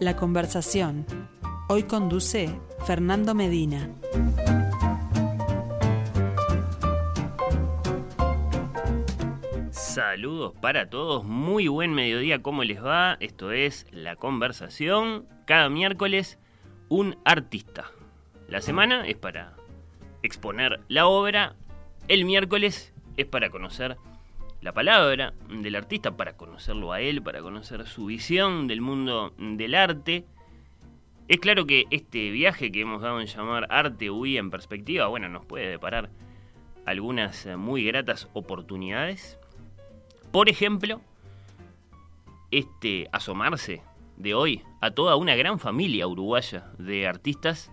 La conversación. Hoy conduce Fernando Medina. Saludos para todos, muy buen mediodía, ¿cómo les va? Esto es La Conversación, cada miércoles un artista. La semana es para exponer la obra, el miércoles es para conocer la palabra del artista, para conocerlo a él, para conocer su visión del mundo del arte. Es claro que este viaje que hemos dado en llamar Arte UI en perspectiva, bueno, nos puede deparar algunas muy gratas oportunidades. Por ejemplo, este asomarse de hoy a toda una gran familia uruguaya de artistas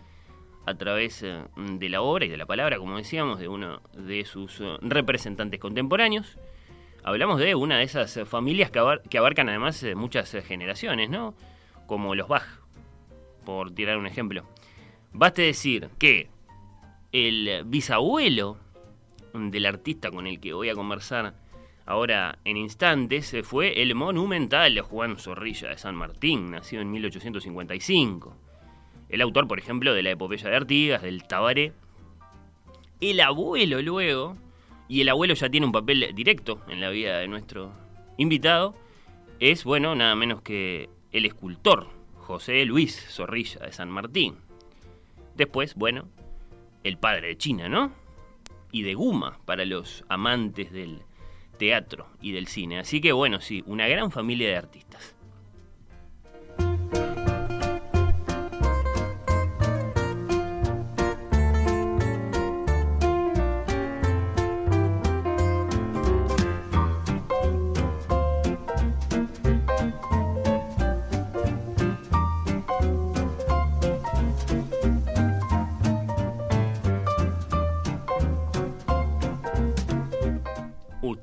a través eh, de la obra y de la palabra, como decíamos, de uno de sus eh, representantes contemporáneos. Hablamos de una de esas familias que, abarcan además eh, muchas generaciones, ¿no? Como los Bach, por tirar un ejemplo. Baste decir que el bisabuelo del artista con el que voy a conversar ahora en instantes fue el monumental Juan Zorrilla de San Martín, nacido en 1855. El autor, por ejemplo, de la epopeya de Artigas, del Tabaré. El abuelo luego, y el abuelo ya tiene un papel directo en la vida de nuestro invitado, es, bueno, nada menos que el escultor José Luis Zorrilla de San Martín. Después, bueno, el padre de China, ¿no? Y de Guma para los amantes del teatro y del cine. Así que bueno, sí, una gran familia de artistas.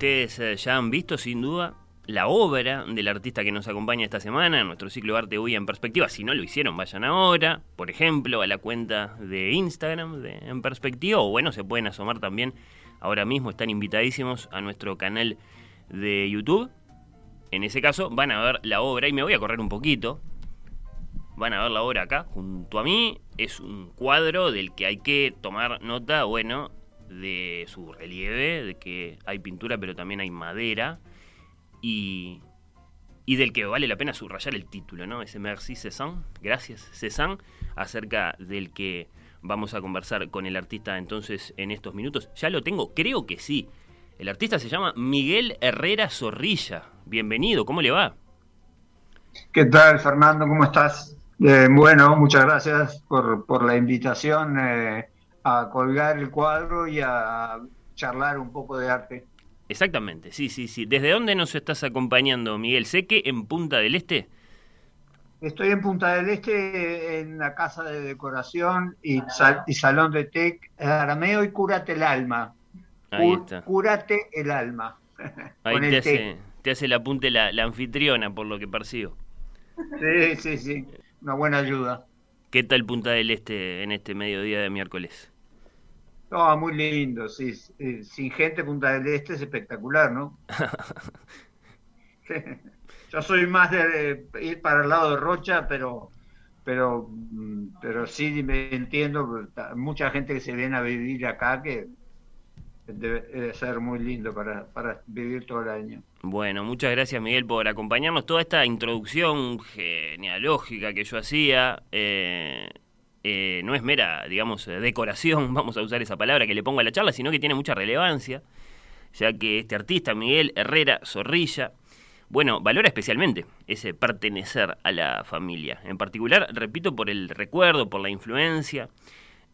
Ustedes ya han visto sin duda la obra del artista que nos acompaña esta semana nuestro ciclo Arte Uy en Perspectiva. Si no lo hicieron, vayan ahora, por ejemplo, a la cuenta de Instagram de En Perspectiva, o bueno, se pueden asomar también ahora mismo, están invitadísimos a nuestro canal de YouTube. En ese caso, van a ver la obra, y me voy a correr un poquito. Van a ver la obra acá, junto a mí. Es un cuadro del que hay que tomar nota, bueno, de su relieve, de que hay pintura pero también hay madera y, y del que vale la pena subrayar el título, ¿no? Ese Merci Cézanne, gracias Cézanne, acerca del que vamos a conversar con el artista entonces en estos minutos. Ya lo tengo, creo que sí. El artista se llama Miguel Herrera Zorrilla. Bienvenido, ¿cómo le va? ¿Qué tal, Fernando? ¿Cómo estás? Eh, bueno, muchas gracias por, por la invitación. Eh, a colgar el cuadro y a charlar un poco de arte. Exactamente, sí, sí, sí. ¿Desde dónde nos estás acompañando, Miguel? Sé que en Punta del Este. Estoy en Punta del Este, en la casa de decoración y, y salón de tec, arameo y cúrate el alma. Ahí está. Cúrate el alma. Ahí te hace, te hace, el apunte la, la anfitriona, por lo que percibo. Sí, sí, sí. Una buena ayuda. ¿Qué tal Punta del Este en este mediodía de miércoles? No, muy lindo, sí. Sin gente Punta del Este es espectacular, ¿no? Yo soy más de ir para el lado de Rocha, pero pero mm, pero sí me entiendo, mucha gente que se viene a vivir acá que debe, ser muy lindo para, para vivir todo el año. Bueno, muchas gracias Miguel por acompañarnos. Toda esta introducción genealógica que yo hacía eh, eh, no es mera, digamos, decoración, vamos a usar esa palabra que le pongo a la charla, sino que tiene mucha relevancia, ya que este artista, Miguel Herrera Zorrilla, bueno, valora especialmente ese pertenecer a la familia. En particular, repito, por el recuerdo, por la influencia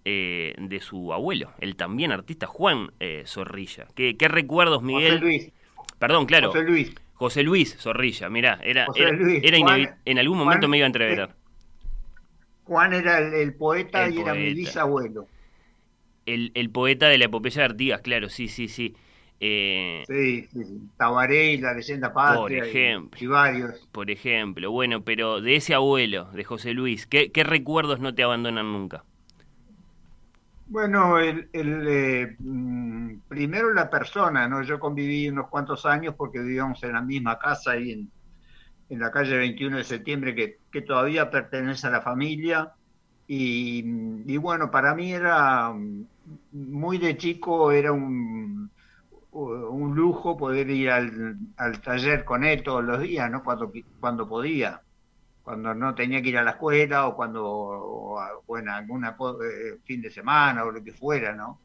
eh, de su abuelo, el también artista Juan eh, Zorrilla. ¿Qué, recuerdos, Miguel? José Luis. Perdón, claro. José Luis. José Luis Zorrilla, mirá, era, en algún momento me iba a entreverar. Juan era el, poeta y era mi bisabuelo. El, el, poeta de la epopeya de Artigas, claro, sí, sí, sí. Eh, sí, sí, Tabaré y la leyenda patria. Por ejemplo. Y, varios. Por ejemplo, bueno, pero de ese abuelo, de José Luis, ¿qué, qué recuerdos no te abandonan nunca? Bueno, el, el eh, mm, primero la persona, ¿no? Yo conviví unos cuantos años porque vivíamos en la misma casa ahí en, en la calle 21 de septiembre, que, que todavía pertenece a la familia. Y, y, bueno, para mí era muy de chico, era un, un lujo poder ir al, al, taller con él todos los días, ¿no? Cuando, cuando podía, cuando no tenía que ir a la escuela o cuando, o, en algún eh, fin de semana o lo que fuera, ¿no?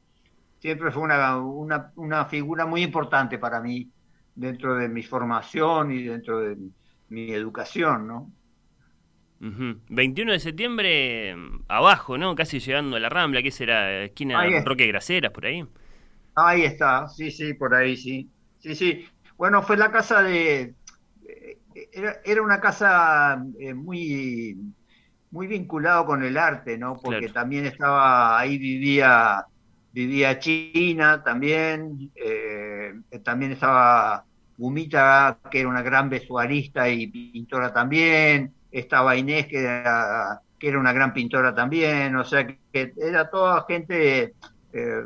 Siempre fue una, una, una figura muy importante para mí dentro de mi formación y dentro de mi educación, ¿no? 21 de septiembre, abajo, ¿no? Casi llegando a la Rambla, ¿qué será? Esquina Roque Graceras, por ahí. Ahí está, sí, sí, por ahí, sí. Sí, sí. Bueno, fue la casa de... Era, era una casa eh, muy, muy vinculado con el arte, ¿no? Porque también estaba, ahí vivía, vivía China también, eh, también estaba Gumita, que era una gran vestuarista y pintora también, estaba Inés, que era, una gran pintora también, o sea que era toda gente, eh,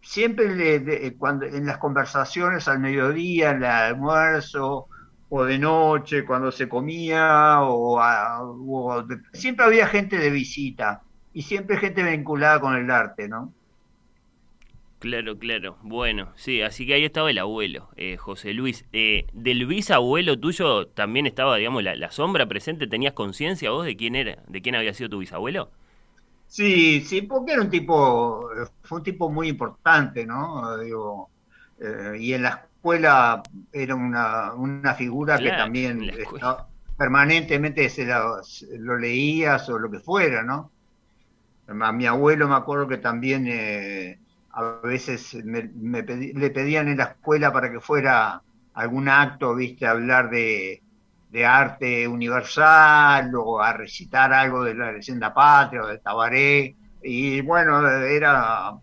siempre cuando, en las conversaciones al mediodía, en el almuerzo o de noche, cuando se comía, o, siempre había gente de visita y siempre gente vinculada con el arte, ¿no? Claro, claro. Bueno, sí, así que ahí estaba el abuelo, eh, José Luis. Eh, ¿Del bisabuelo tuyo también estaba, digamos, la, sombra presente? ¿Tenías conciencia vos de quién era, de quién había sido tu bisabuelo? Sí, sí, porque era un tipo, fue un tipo muy importante, ¿no? Digo, eh, y en la escuela era una, una figura que también permanentemente se lo leías o lo que fuera, ¿no? A mi abuelo me acuerdo que también a veces le pedían en la escuela para que fuera algún acto, viste, hablar de, arte universal o a recitar algo de la leyenda patria o de Tabaré. Y bueno, era,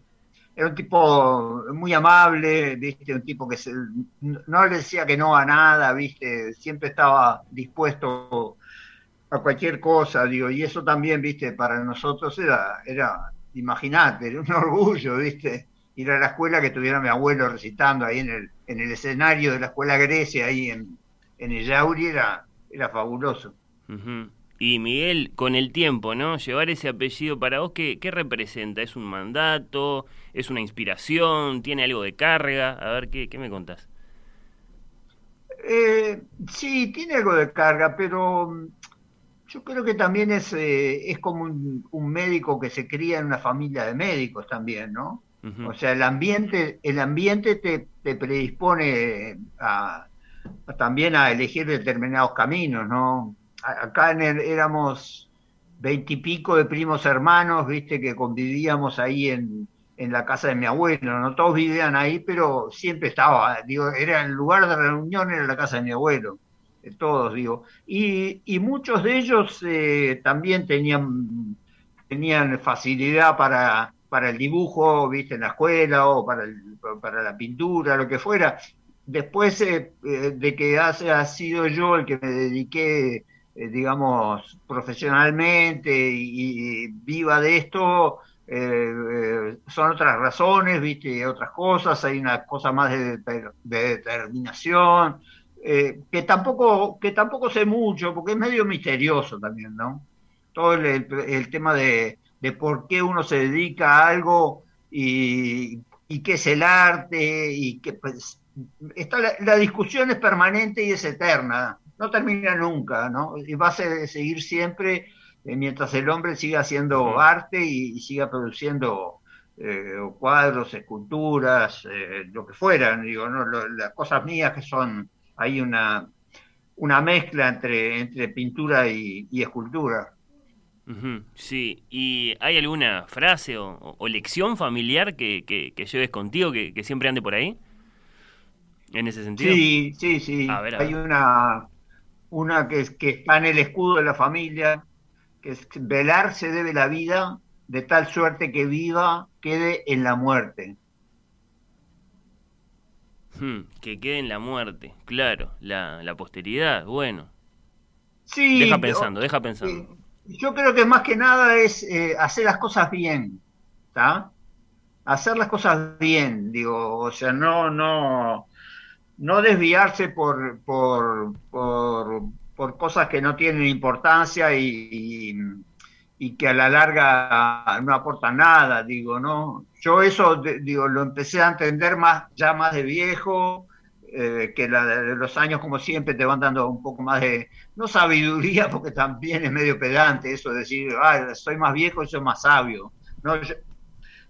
era un tipo muy amable, viste, un tipo que no le decía que no a nada, viste, siempre estaba dispuesto a cualquier cosa, digo, y eso también, viste, para nosotros era, era imagínate, era un orgullo, ¿viste? Ir a la escuela que tuviera mi abuelo recitando ahí en el, en el escenario de la escuela Grecia, ahí en, en el Yauri, era, era fabuloso. Y Miguel, con el tiempo, ¿no? Llevar ese apellido para vos, ¿qué, ¿qué, representa? ¿Es un mandato? ¿Es una inspiración? ¿Tiene algo de carga? A ver, ¿qué, qué me contás? Eh, sí, tiene algo de carga, pero yo creo que también es, eh, es como un, médico que se cría en una familia de médicos también, ¿no? O sea, el ambiente, el ambiente te, predispone a, también a elegir determinados caminos, ¿no? Acá en éramos veintipico de primos hermanos, viste, que convivíamos ahí en, en la casa de mi abuelo, no todos vivían ahí, pero siempre estaba, digo, era el lugar de reunión, era la casa de mi abuelo todos digo, y, y muchos de ellos eh, también tenían, tenían facilidad para, para el dibujo, viste, en la escuela o para, para la pintura, lo que fuera. Después eh, eh, de que haya sido yo el que me dediqué, digamos, profesionalmente y, viva de esto, son otras razones, viste, otras cosas, hay una cosa más de determinación, eh, que tampoco que tampoco sé mucho, porque es medio misterioso también, ¿no? Todo el, tema de, por qué uno se dedica a algo y, qué es el arte, y que pues, está la, discusión es permanente y es eterna, no termina nunca, ¿no? Y va a seguir siempre eh, mientras el hombre siga haciendo arte y, siga produciendo eh, cuadros, esculturas, lo que fueran, digo, ¿no? las cosas mías que son hay una, una mezcla entre, entre pintura y, escultura. sí, ¿y hay alguna frase o, lección familiar que, que, lleves contigo que, siempre ande por ahí? ¿En ese sentido? Sí, sí, sí. Hay una, una que, es, que está en el escudo de la familia, que es velar se debe la vida de tal suerte que viva quede en la muerte. Hmm, que quede en la muerte, claro, la, la posteridad, bueno. Sí. Deja pensando, deja pensando. yo creo que más que nada es eh, hacer las cosas bien, ¿está? Hacer las cosas bien, digo, o sea, no, no, no desviarse por, por, por, por cosas que no tienen importancia y, y, que a la larga no aportan nada, digo, ¿no? Yo eso, digo, lo empecé a entender más, ya más de viejo, eh, que los años, como siempre, te van dando un poco más de, no sabiduría, porque también es medio pedante eso de decir, ah, soy más viejo y soy más sabio. No,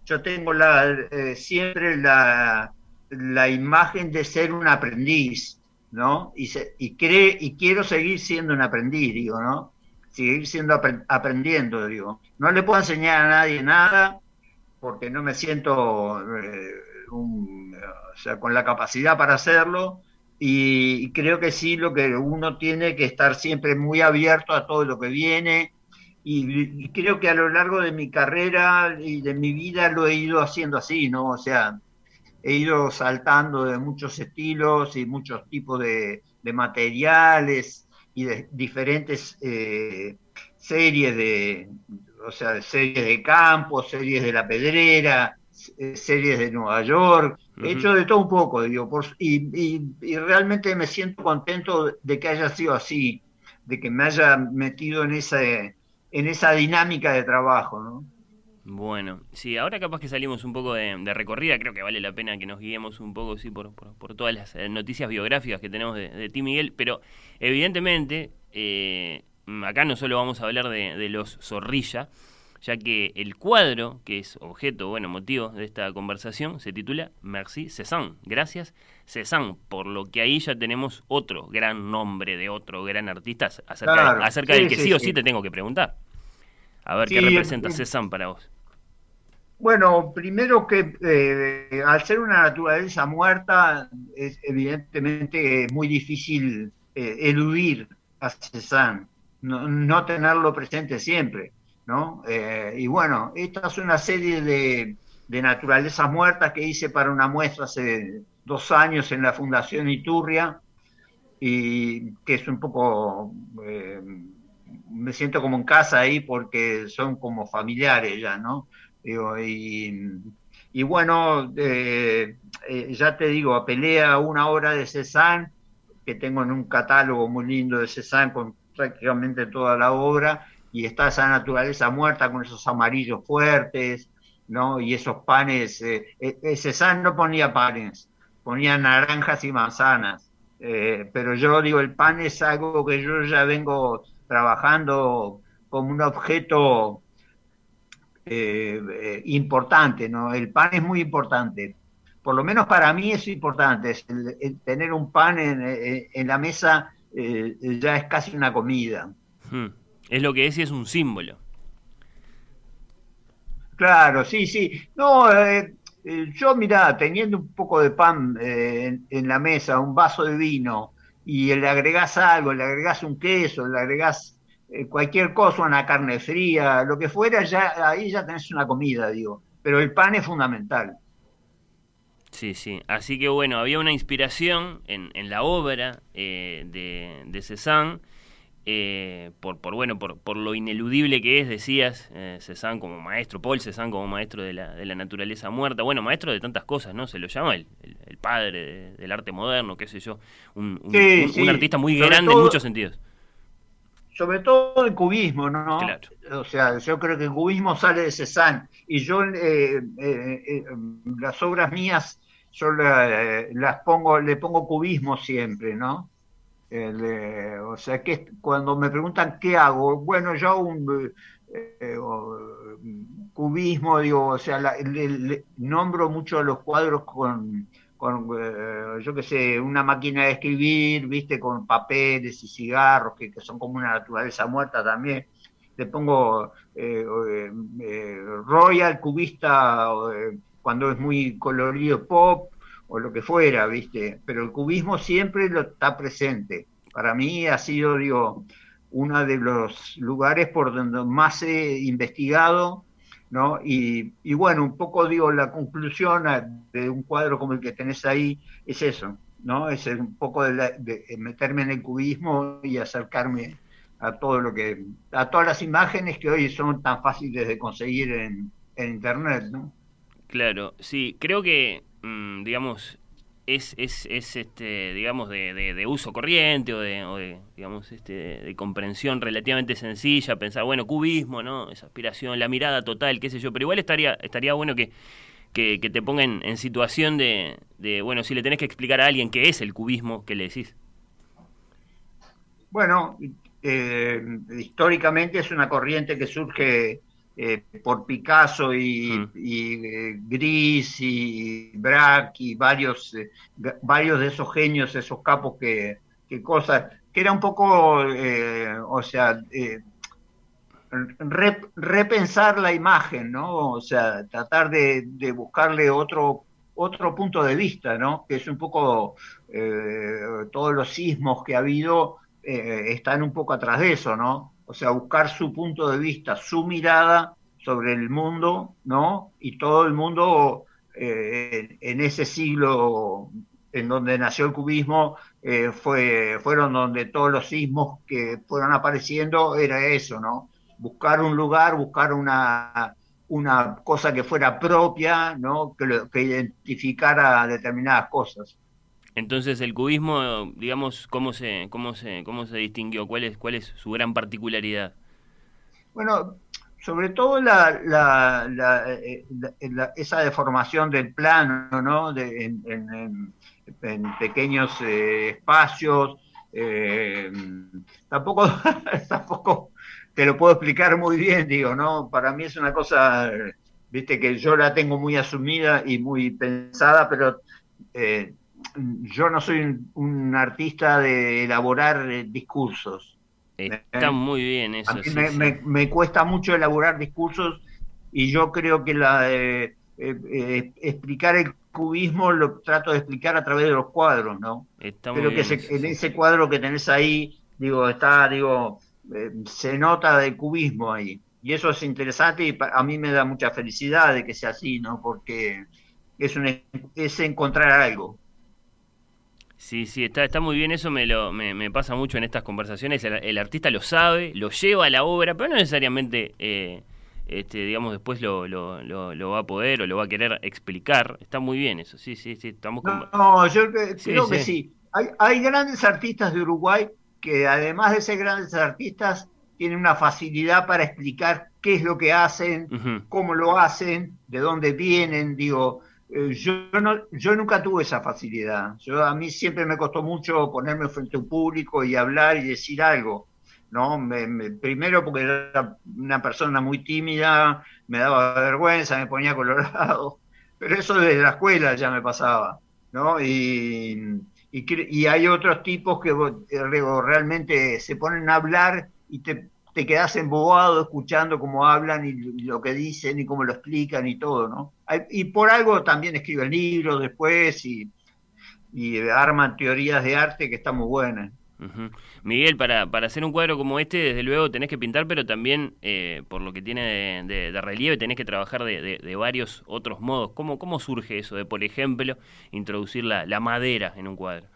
yo, tengo la, eh, siempre la, la imagen de ser un aprendiz, ¿no? Y, y, cree, y quiero seguir siendo un aprendiz, digo, ¿no? Seguir siendo aprendiendo, digo. No le puedo enseñar a nadie nada porque no me siento eh, o sea, con la capacidad para hacerlo y, creo que sí, lo que uno tiene que estar siempre muy abierto a todo lo que viene y, y creo que a lo largo de mi carrera y de mi vida lo he ido haciendo así, ¿no? O sea, he ido saltando de muchos estilos y muchos tipos de, materiales y de diferentes eh, series de, o sea, series de campo, series de la pedrera, eh, series de Nueva York, he hecho de todo un poco, digo, y, y, realmente me siento contento de que haya sido así, de que me haya metido en esa, en esa dinámica de trabajo, ¿no? Bueno, sí, ahora capaz que salimos un poco de, recorrida, creo que vale la pena que nos guiemos un poco sí, por, por, todas las eh, noticias biográficas que tenemos de, ti, Miguel, pero evidentemente eh, acá no solo vamos a hablar de, los Zorrilla, ya que el cuadro, que es objeto, bueno, motivo de esta conversación, se titula Merci Cézanne. Gracias, Cézanne, por lo que ahí ya tenemos otro gran nombre de otro gran artista acerca, acerca del que sí, o sí, te tengo que preguntar. A ver qué representa Cézanne para vos. Bueno, primero que eh, al ser una naturaleza muerta, es evidentemente muy difícil eh, eludir a Cézanne, no, tenerlo presente siempre, ¿no? Eh, y bueno, esta es una serie de naturalezas muertas que hice para una muestra hace dos años en la Fundación Iturria, y que es un poco me siento como en casa ahí porque son como familiares ya, ¿no? Y, bueno, eh, eh, ya te digo, pelea una hora de Cézanne, que tengo en un catálogo muy lindo de Cézanne con prácticamente toda la obra, y está esa naturaleza muerta con esos amarillos fuertes, ¿no? Y esos panes, eh, eh Cézanne no ponía panes, ponía naranjas y manzanas, pero yo digo, el pan es algo que yo ya vengo trabajando como un objeto eh, eh, importante, ¿no? El pan es muy importante. Por lo menos para mí es importante. tener un pan en, la mesa eh, ya es casi una comida. Hmm. Es lo que es y es un símbolo. Claro, sí, sí. No, yo, mira, teniendo un poco de pan en, en, la mesa, un vaso de vino, y le agregás algo, le agregás un queso, le agregás eh, cualquier cosa, una carne fría, lo que fuera, ya ahí ya tenés una comida, digo. Pero el pan es fundamental. Sí, sí. Así que bueno, había una inspiración en, en la obra eh, de, de Cézanne, eh, por, por, bueno, por, por, lo ineludible que es, decías, eh, como maestro, Paul Cézanne como maestro de la, de la naturaleza muerta, bueno, maestro de tantas cosas, ¿no? Se lo llama el, el, padre del arte moderno, qué sé yo, un, un, artista muy grande en muchos sentidos sobre todo el cubismo, ¿no? O sea, yo creo que el cubismo sale de Cézanne y yo eh, eh, eh, las obras mías yo las pongo, le pongo cubismo siempre, ¿no? o sea, que cuando me preguntan qué hago, bueno, yo un cubismo, digo, o sea, le, nombro mucho los cuadros con con, eh, yo qué sé, una máquina de escribir, viste, con papeles y cigarros, que, son como una naturaleza muerta también. Le pongo eh, eh, Royal, cubista, cuando es muy colorido pop, o lo que fuera, viste. Pero el cubismo siempre lo está presente. Para mí ha sido, digo, uno de los lugares por donde más he investigado ¿no? Y, bueno, un poco digo, la conclusión de un cuadro como el que tenés ahí es eso, ¿no? Es un poco de, meterme en el cubismo y acercarme a todo lo que, a todas las imágenes que hoy son tan fáciles de conseguir en, internet, ¿no? Claro, sí, creo que, mm, digamos, es, es, es este, digamos, de, de, uso corriente o de, o de digamos, este, de comprensión relativamente sencilla, pensar, bueno, cubismo, ¿no? Esa aspiración, la mirada total, qué sé yo, pero igual estaría, estaría bueno que, que, te ponga en, situación de, de, bueno, si le tenés que explicar a alguien qué es el cubismo, ¿qué le decís? Bueno, eh, históricamente es una corriente que surge eh, por Picasso y, mm. eh, Gris y Braque y varios, eh, varios de esos genios, esos capos que, cosas, que era un poco, o sea, repensar la imagen, ¿no? O sea, tratar de, buscarle otro, otro punto de vista, ¿no? Que es un poco todos los sismos que ha habido están un poco atrás de eso, ¿no? O sea, buscar su punto de vista, su mirada sobre el mundo, ¿no? Y todo el mundo eh, en ese siglo en donde nació el cubismo, eh, fue, fueron donde todos los sismos que fueron apareciendo era eso, ¿no? Buscar un lugar, buscar una, una cosa que fuera propia, ¿no? Que, que identificara determinadas cosas. Entonces el cubismo, digamos, ¿cómo se, cómo se, cómo se distinguió? ¿Cuál es, ¿Cuál es su gran particularidad? Bueno, sobre todo la, la, eh, esa deformación del plano, ¿no? En, pequeños eh, espacios. Eh, tampoco, tampoco te lo puedo explicar muy bien, digo, ¿no? Para mí es una cosa, viste, que yo la tengo muy asumida y muy pensada, pero yo no soy un, artista de elaborar eh, discursos. Está muy bien eso. me, cuesta mucho elaborar discursos y yo creo que la eh, eh, explicar el cubismo lo trato de explicar a través de los cuadros, ¿no? Está que en ese cuadro que tenés ahí, digo, está, digo, se nota de cubismo ahí. Y eso es interesante y a mí me da mucha felicidad de que sea así, ¿no? Porque es, un, es encontrar algo. Sí, sí, está, está muy bien, eso me, lo, me, pasa mucho en estas conversaciones, el, artista lo sabe, lo lleva a la obra, pero no necesariamente, eh, este, digamos, después lo, lo, lo, va a poder o lo va a querer explicar, está muy bien eso, sí, sí, sí, estamos No, yo creo que sí, hay, hay grandes artistas de Uruguay que además de ser grandes artistas, tienen una facilidad para explicar qué es lo que hacen, cómo lo hacen, de dónde vienen, digo, eh, yo, no, yo nunca tuve esa facilidad. Yo, a mí siempre me costó mucho ponerme frente a un público y hablar y decir algo. ¿no? primero porque era una persona muy tímida, me daba vergüenza, me ponía colorado, pero eso desde la escuela ya me pasaba. ¿no? Y, y, hay otros tipos que realmente se ponen a hablar y te te quedas embobado escuchando cómo hablan y, lo que dicen y cómo lo explican y todo, ¿no? Y por algo también escriben libros después y, arman teorías de arte que están muy buenas. Miguel, para, para hacer un cuadro como este, desde luego tenés que pintar, pero también, eh, por lo que tiene de, relieve, tenés que trabajar de, varios otros modos. ¿Cómo, ¿Cómo surge eso de, por ejemplo, introducir la, la madera en un cuadro?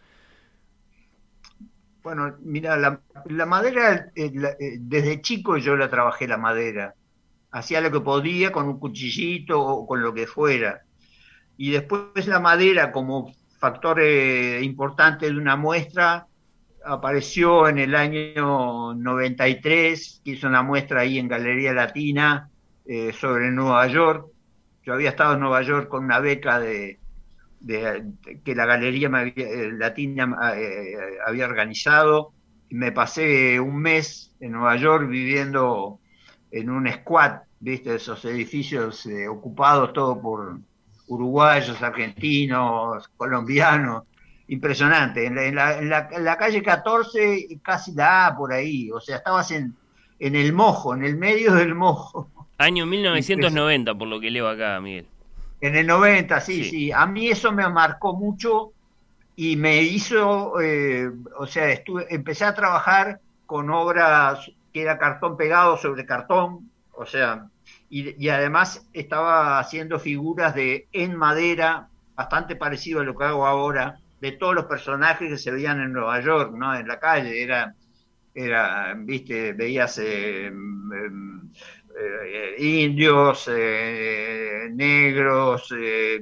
Bueno, mira, la, madera, eh, eh, desde chico yo la trabajé la madera. Hacía lo que podía con un cuchillito o con lo que fuera. Y después la madera como factor eh, importante de una muestra apareció en el año 93, que hizo una muestra ahí en Galería Latina sobre Nueva York. Yo había estado en Nueva York con una beca de, que la Galería eh, Latina eh, había organizado. Me pasé un mes en Nueva York viviendo en un squat, ¿viste? Esos edificios eh, ocupados todo por uruguayos, argentinos, colombianos. Impresionante. En la, calle 14, casi la A por ahí. O sea, estabas en, en el mojo, en el medio del mojo. Año 1990, por lo que leo acá, Miguel. En el 90, sí, sí, A mí eso me marcó mucho y me hizo, eh, o sea, estuve, empecé a trabajar con obras que era cartón pegado sobre cartón, o sea, y, además estaba haciendo figuras de en madera, bastante parecido a lo que hago ahora, de todos los personajes que se veían en Nueva York, ¿no? En la calle, era, era viste, veías eh, em, eh, indios, eh, negros, eh,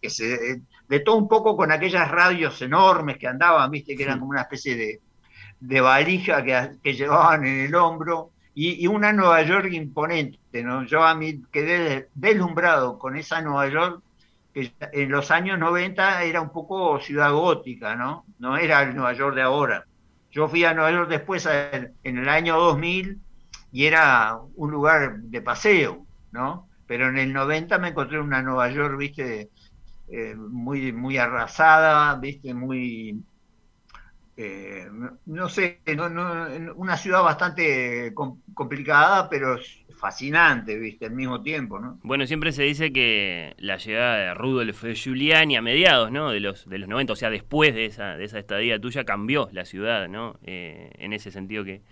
que de todo un poco con aquellas radios enormes que andaban, viste, que eran como una especie de, de valija que, llevaban en el hombro, y, una Nueva York imponente, ¿no? Yo a mí quedé deslumbrado con esa Nueva York que en los años 90 era un poco ciudad gótica, ¿no? No era el Nueva York de ahora. Yo fui a Nueva York después en el año 2000 y era un lugar de paseo, ¿no? Pero en el 90 me encontré en una Nueva York, viste, eh, muy, muy arrasada, viste, muy, eh, no sé, una ciudad bastante complicada, pero fascinante, viste, al mismo tiempo, ¿no? Bueno, siempre se dice que la llegada de Rudolf Giuliani a mediados, ¿no? De los, de los 90, o sea, después de esa, de esa estadía tuya, cambió la ciudad, ¿no? Eh, en ese sentido que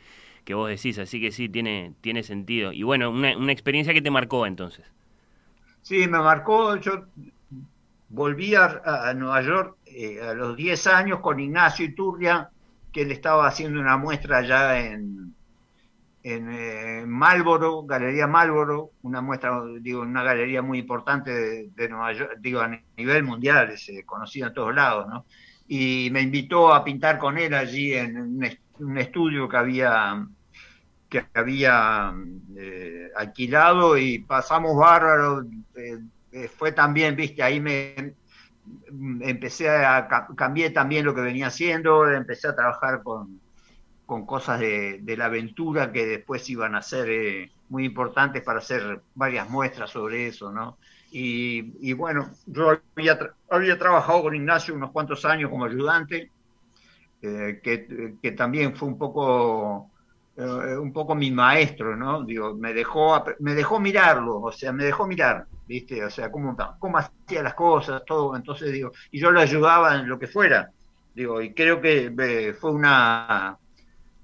que vos decís, así que sí, tiene, tiene sentido. Y bueno, una, una experiencia que te marcó entonces. Sí, me marcó, yo volví a, Nueva York eh, a los 10 años con Ignacio Iturria, que él estaba haciendo una muestra allá en, en eh, Galería Malboro, una muestra, digo, una galería muy importante de, Nueva York, digo, a nivel mundial, se conocida en todos lados, ¿no? Y me invitó a pintar con él allí en un estudio que había que había eh, alquilado y pasamos bárbaro. Eh, eh, fue también, viste, ahí me empecé a cambié también lo que venía haciendo, empecé a trabajar con, con cosas de, la aventura que después iban a ser muy importantes para hacer varias muestras sobre eso, ¿no? Y, bueno, yo había, había, trabajado con Ignacio unos cuantos años como ayudante, que, que, también fue un poco eh, un poco mi maestro, ¿no? Digo, me dejó, me dejó mirarlo, o sea, me dejó mirar, ¿viste? O sea, cómo, cómo hacía las cosas, todo, entonces digo, y yo lo ayudaba en lo que fuera, digo, y creo que eh, fue una,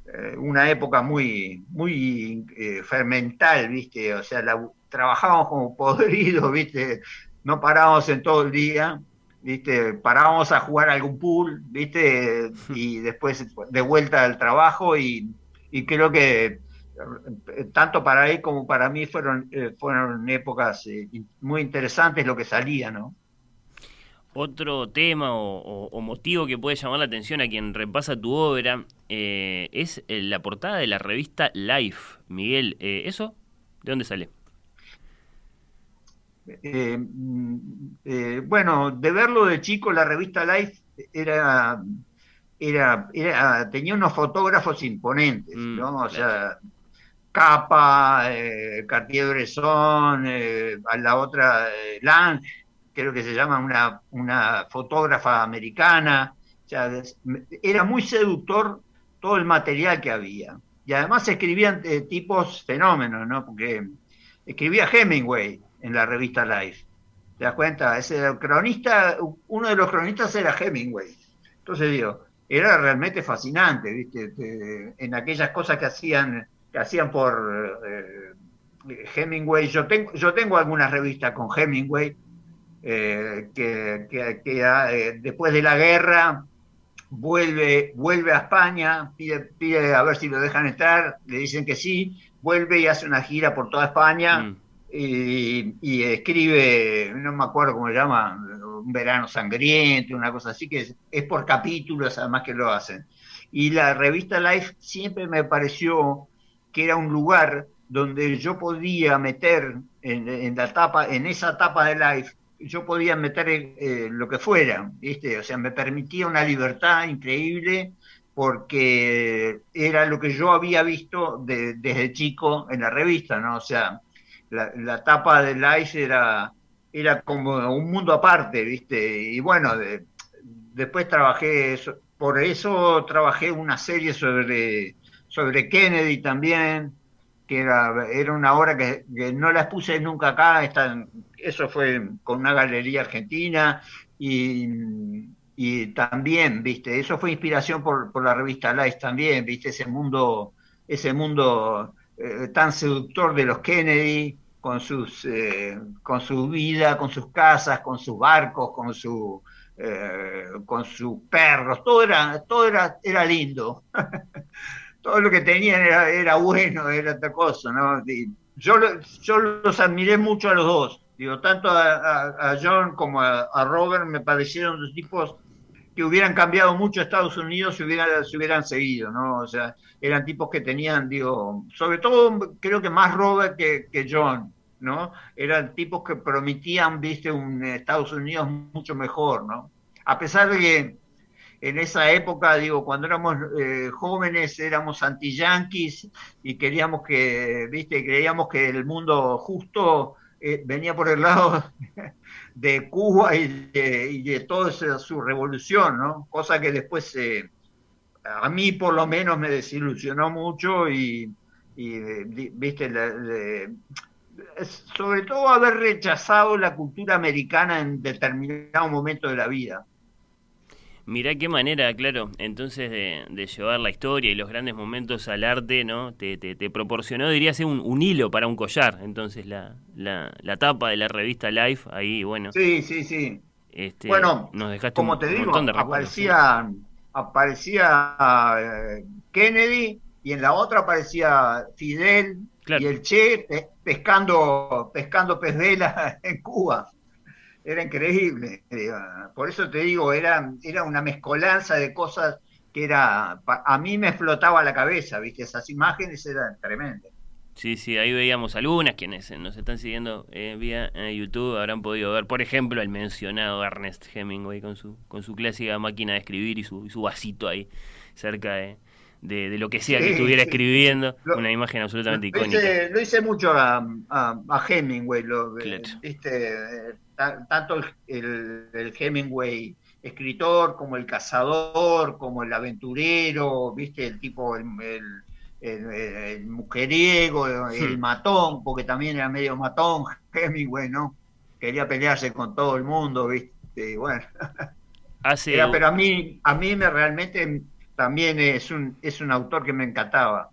eh, una época muy, muy fermental, ¿viste? O sea, la, trabajábamos como podridos, ¿viste? No parábamos en todo el día, ¿viste? Parábamos a jugar algún pool, ¿viste? Y después de vuelta al trabajo y y creo que eh, tanto para él como para mí fueron, eh, fueron épocas eh, muy interesantes lo que salía, ¿no? Otro tema o, motivo que puede llamar la atención a quien repasa tu obra es la portada de la revista Life. Miguel, ¿eso? ¿De dónde sale? Mm, bueno, de verlo de chico, la revista Life era era, tenía unos fotógrafos imponentes, mm, ¿no? O sea, Capa, eh, Cartier-Bresson, eh, a la otra eh, creo que se llama una, una fotógrafa americana. O sea, era muy seductor todo el material que había. Y además escribían eh, tipos fenómenos, ¿no? Porque escribía Hemingway en la revista Life. ¿Te das cuenta? Ese cronista, uno de los cronistas era Hemingway. Entonces digo, era realmente fascinante, ¿viste? en aquellas cosas que hacían, que hacían por eh, Hemingway. Yo tengo, yo tengo algunas revistas con Hemingway eh, que, eh, después de la guerra vuelve, vuelve a España, pide, pide a ver si lo dejan entrar, le dicen que sí, vuelve y hace una gira por toda España. Mm. Y, y, escribe, no me acuerdo cómo se llama, un verano sangriento, una cosa así, que es, por capítulos además que lo hacen. Y la revista Life siempre me pareció que era un lugar donde yo podía meter en, la tapa, en esa tapa de Life, yo podía meter eh, lo que fuera, ¿viste? O sea, me permitía una libertad increíble porque era lo que yo había visto desde chico en la revista, ¿no? O sea, la, la tapa de Life era era como un mundo aparte, ¿viste? Y bueno, después trabajé, por eso trabajé una serie sobre, sobre Kennedy también, que era, era una obra que, no la puse nunca acá, eso fue con una galería argentina y, y también, ¿viste? Eso fue inspiración por, por la revista Life también, ¿viste? Ese mundo, ese mundo eh, tan seductor de los Kennedy con sus eh, con su vida, con sus casas, con sus barcos, con su eh, con sus perros, todo era todo era, era lindo. todo lo que tenían era, era bueno, era otra cosa, ¿no? yo, yo los admiré mucho a los dos, tanto a, John como a, Robert me parecieron dos tipos que hubieran cambiado mucho Estados Unidos si hubieran, si hubieran seguido, ¿no? O sea, eran tipos que tenían, digo, sobre todo creo que más Robert que, que John, ¿no? Eran tipos que prometían, viste, un Estados Unidos mucho mejor, ¿no? A pesar de que en esa época, digo, cuando éramos eh, jóvenes éramos anti-yanquis y queríamos que, viste, creíamos que el mundo justo eh, venía por el lado de Cuba y de, toda su revolución, ¿no? Cosa que después eh, a mí por lo menos me desilusionó mucho y, viste, sobre todo haber rechazado la cultura americana en determinado momento de la vida. Mirá qué manera, claro, entonces de, llevar la historia y los grandes momentos al arte, ¿no? Te, te, proporcionó, diría ser un, hilo para un collar, entonces la, la, tapa de la revista Life, ahí, bueno. Sí, sí, sí. Este, bueno, nos dejaste como te digo, aparecía, aparecía eh, Kennedy y en la otra aparecía Fidel y el Che pescando, pescando pez en Cuba era increíble. Por eso te digo, era, era una mezcolanza de cosas que era, a mí me flotaba la cabeza, ¿viste? Esas imágenes eran tremendas. Sí, sí, ahí veíamos algunas quienes nos están siguiendo eh, vía eh, YouTube habrán podido ver, por ejemplo, el mencionado Ernest Hemingway con su con su clásica máquina de escribir y su, su vasito ahí cerca de, de, lo que sea que estuviera escribiendo, una imagen absolutamente icónica. lo hice mucho a, a, Hemingway, lo, ¿viste? Tanto el, Hemingway escritor como el cazador, como el aventurero, viste, el tipo, el, el, mujeriego, el matón, porque también era medio matón, Hemingway, ¿no? Quería pelearse con todo el mundo, viste, bueno. pero a mí, a mí me realmente también es un, es un autor que me encantaba.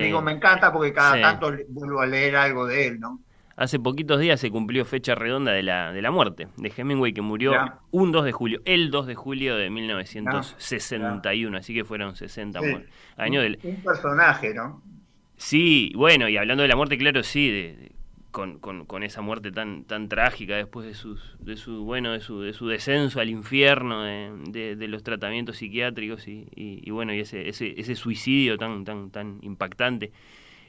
digo, me encanta porque cada tanto vuelvo a leer algo de él, ¿no? Hace poquitos días se cumplió fecha redonda de la, de la muerte de Hemingway, que murió un 2 de julio, el 2 de julio de 1961, así que fueron 60 años. Del... Un personaje, ¿no? Sí, bueno, y hablando de la muerte, claro, sí, de, con, con, con, esa muerte tan tan trágica después de sus de su bueno de su, de su descenso al infierno de, de, los tratamientos psiquiátricos y, y, bueno y ese, ese ese suicidio tan tan tan impactante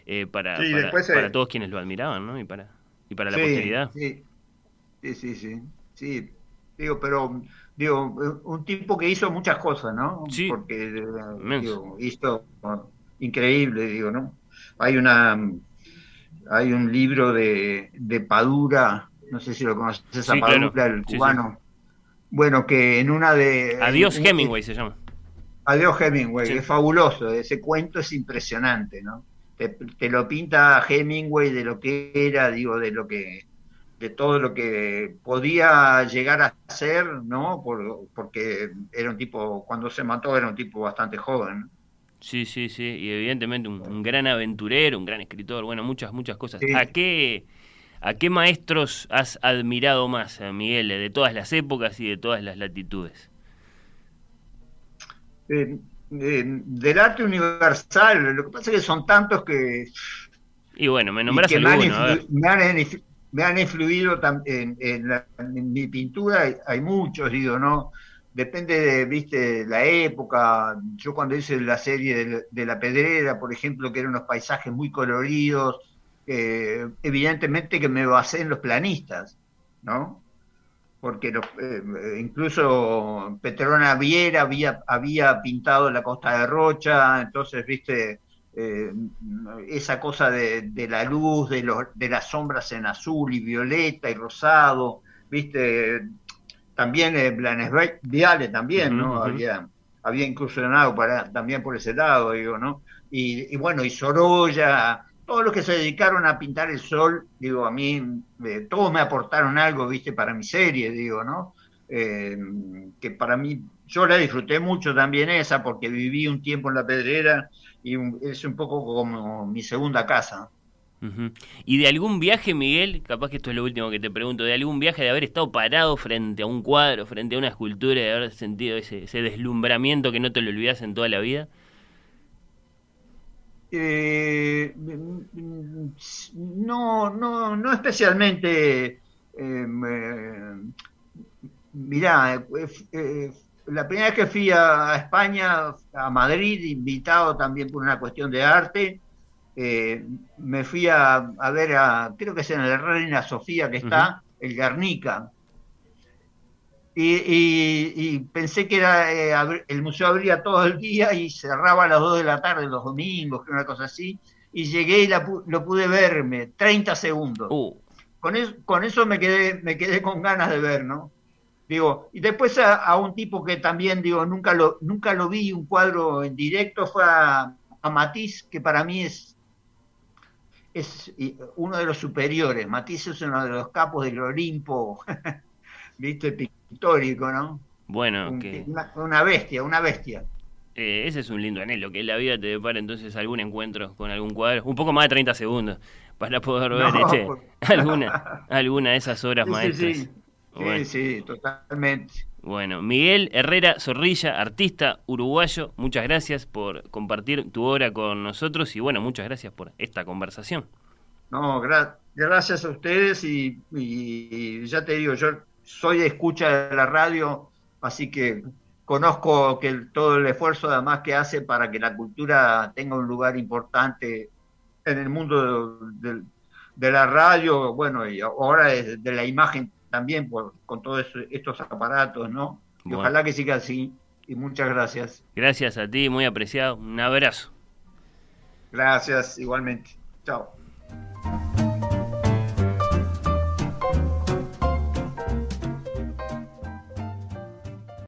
eh, para, para, todos quienes lo admiraban ¿no? y para y para la posteridad sí. Sí sí sí. Digo pero digo un tipo que hizo muchas cosas no sí. Porque digo, hizo increíble digo no hay una hay un libro de, de Padura, no sé si lo conoces, esa Padura, el cubano. Bueno, que en una de... Adiós Hemingway se llama. Adiós Hemingway, es fabuloso, ese cuento es impresionante, ¿no? Te, lo pinta Hemingway de lo que era, digo, de lo que de todo lo que podía llegar a ser, ¿no? porque era un tipo, cuando se mató era un tipo bastante joven. Sí, sí, sí, y evidentemente un, gran aventurero, un gran escritor, bueno, muchas, muchas cosas. ¿A qué a qué maestros has admirado más, eh, Miguel, de todas las épocas y de todas las latitudes? Eh, eh, del arte universal, lo que pasa es que son tantos que... Y bueno, me nombras alguno, me, han, me, han, influido en, en, mi pintura, hay, muchos, digo, ¿no? depende de, viste, la época. Yo cuando hice la serie de, La Pedrera, por ejemplo, que eran unos paisajes muy coloridos, eh, evidentemente que me basé en los planistas, ¿no? Porque eh, incluso Petrona Viera había, había pintado la costa de Rocha, entonces, viste, eh, esa cosa de, de la luz, de, los, de las sombras en azul y violeta y rosado, viste, también eh, Blanes Viale también, ¿no? Había, había incursionado para, también por ese lado, digo, ¿no? Y, bueno, y Sorolla, todos los que se dedicaron a pintar el sol, digo, a mí, eh, todos me aportaron algo, viste, para mi serie, digo, ¿no? Eh, que para mí, yo la disfruté mucho también esa, porque viví un tiempo en la pedrera y es un poco como mi segunda casa. Y de algún viaje, Miguel, capaz que esto es lo último que te pregunto, de algún viaje de haber estado parado frente a un cuadro, frente a una escultura, de haber sentido ese, deslumbramiento que no te lo olvidas en toda la vida. Eh, no, no, no especialmente. Eh, mirá, eh, la primera vez que fui a, España, a Madrid, invitado también por una cuestión de arte, me fui a, ver a, creo que es en el Reina Sofía que está, el Guernica. Y, pensé que era eh, el museo abría todo el día y cerraba a las 2 de la tarde los domingos, una cosa así. Y llegué y lo pude verme, 30 segundos. Uh. Con, eso, con eso me quedé, me quedé con ganas de ver, ¿no? Digo, y después a, un tipo que también, digo, nunca lo, nunca lo vi un cuadro en directo, fue a, a Matisse, que para mí es, es uno de los superiores. Matisse es uno de los capos del Olimpo, ¿viste? histórico, ¿no? Bueno, que... Una, bestia, una bestia. Eh, ese es un lindo anhelo, que la vida te depara entonces algún encuentro con algún cuadro, un poco más de 30 segundos, para poder ver este, alguna, alguna de esas obras maestras. Sí, sí. sí, totalmente. Bueno, Miguel Herrera Zorrilla, artista uruguayo, muchas gracias por compartir tu obra con nosotros y bueno, muchas gracias por esta conversación. No, gracias a ustedes y ya te digo, yo soy de escucha de la radio, así que conozco que todo el esfuerzo además que hace para que la cultura tenga un lugar importante en el mundo de, la radio, bueno, y ahora de, de la imagen también por, con todos estos aparatos, ¿no? Y ojalá que siga así. Y muchas gracias. Gracias a ti, muy apreciado. Un abrazo. Gracias, igualmente. Chao.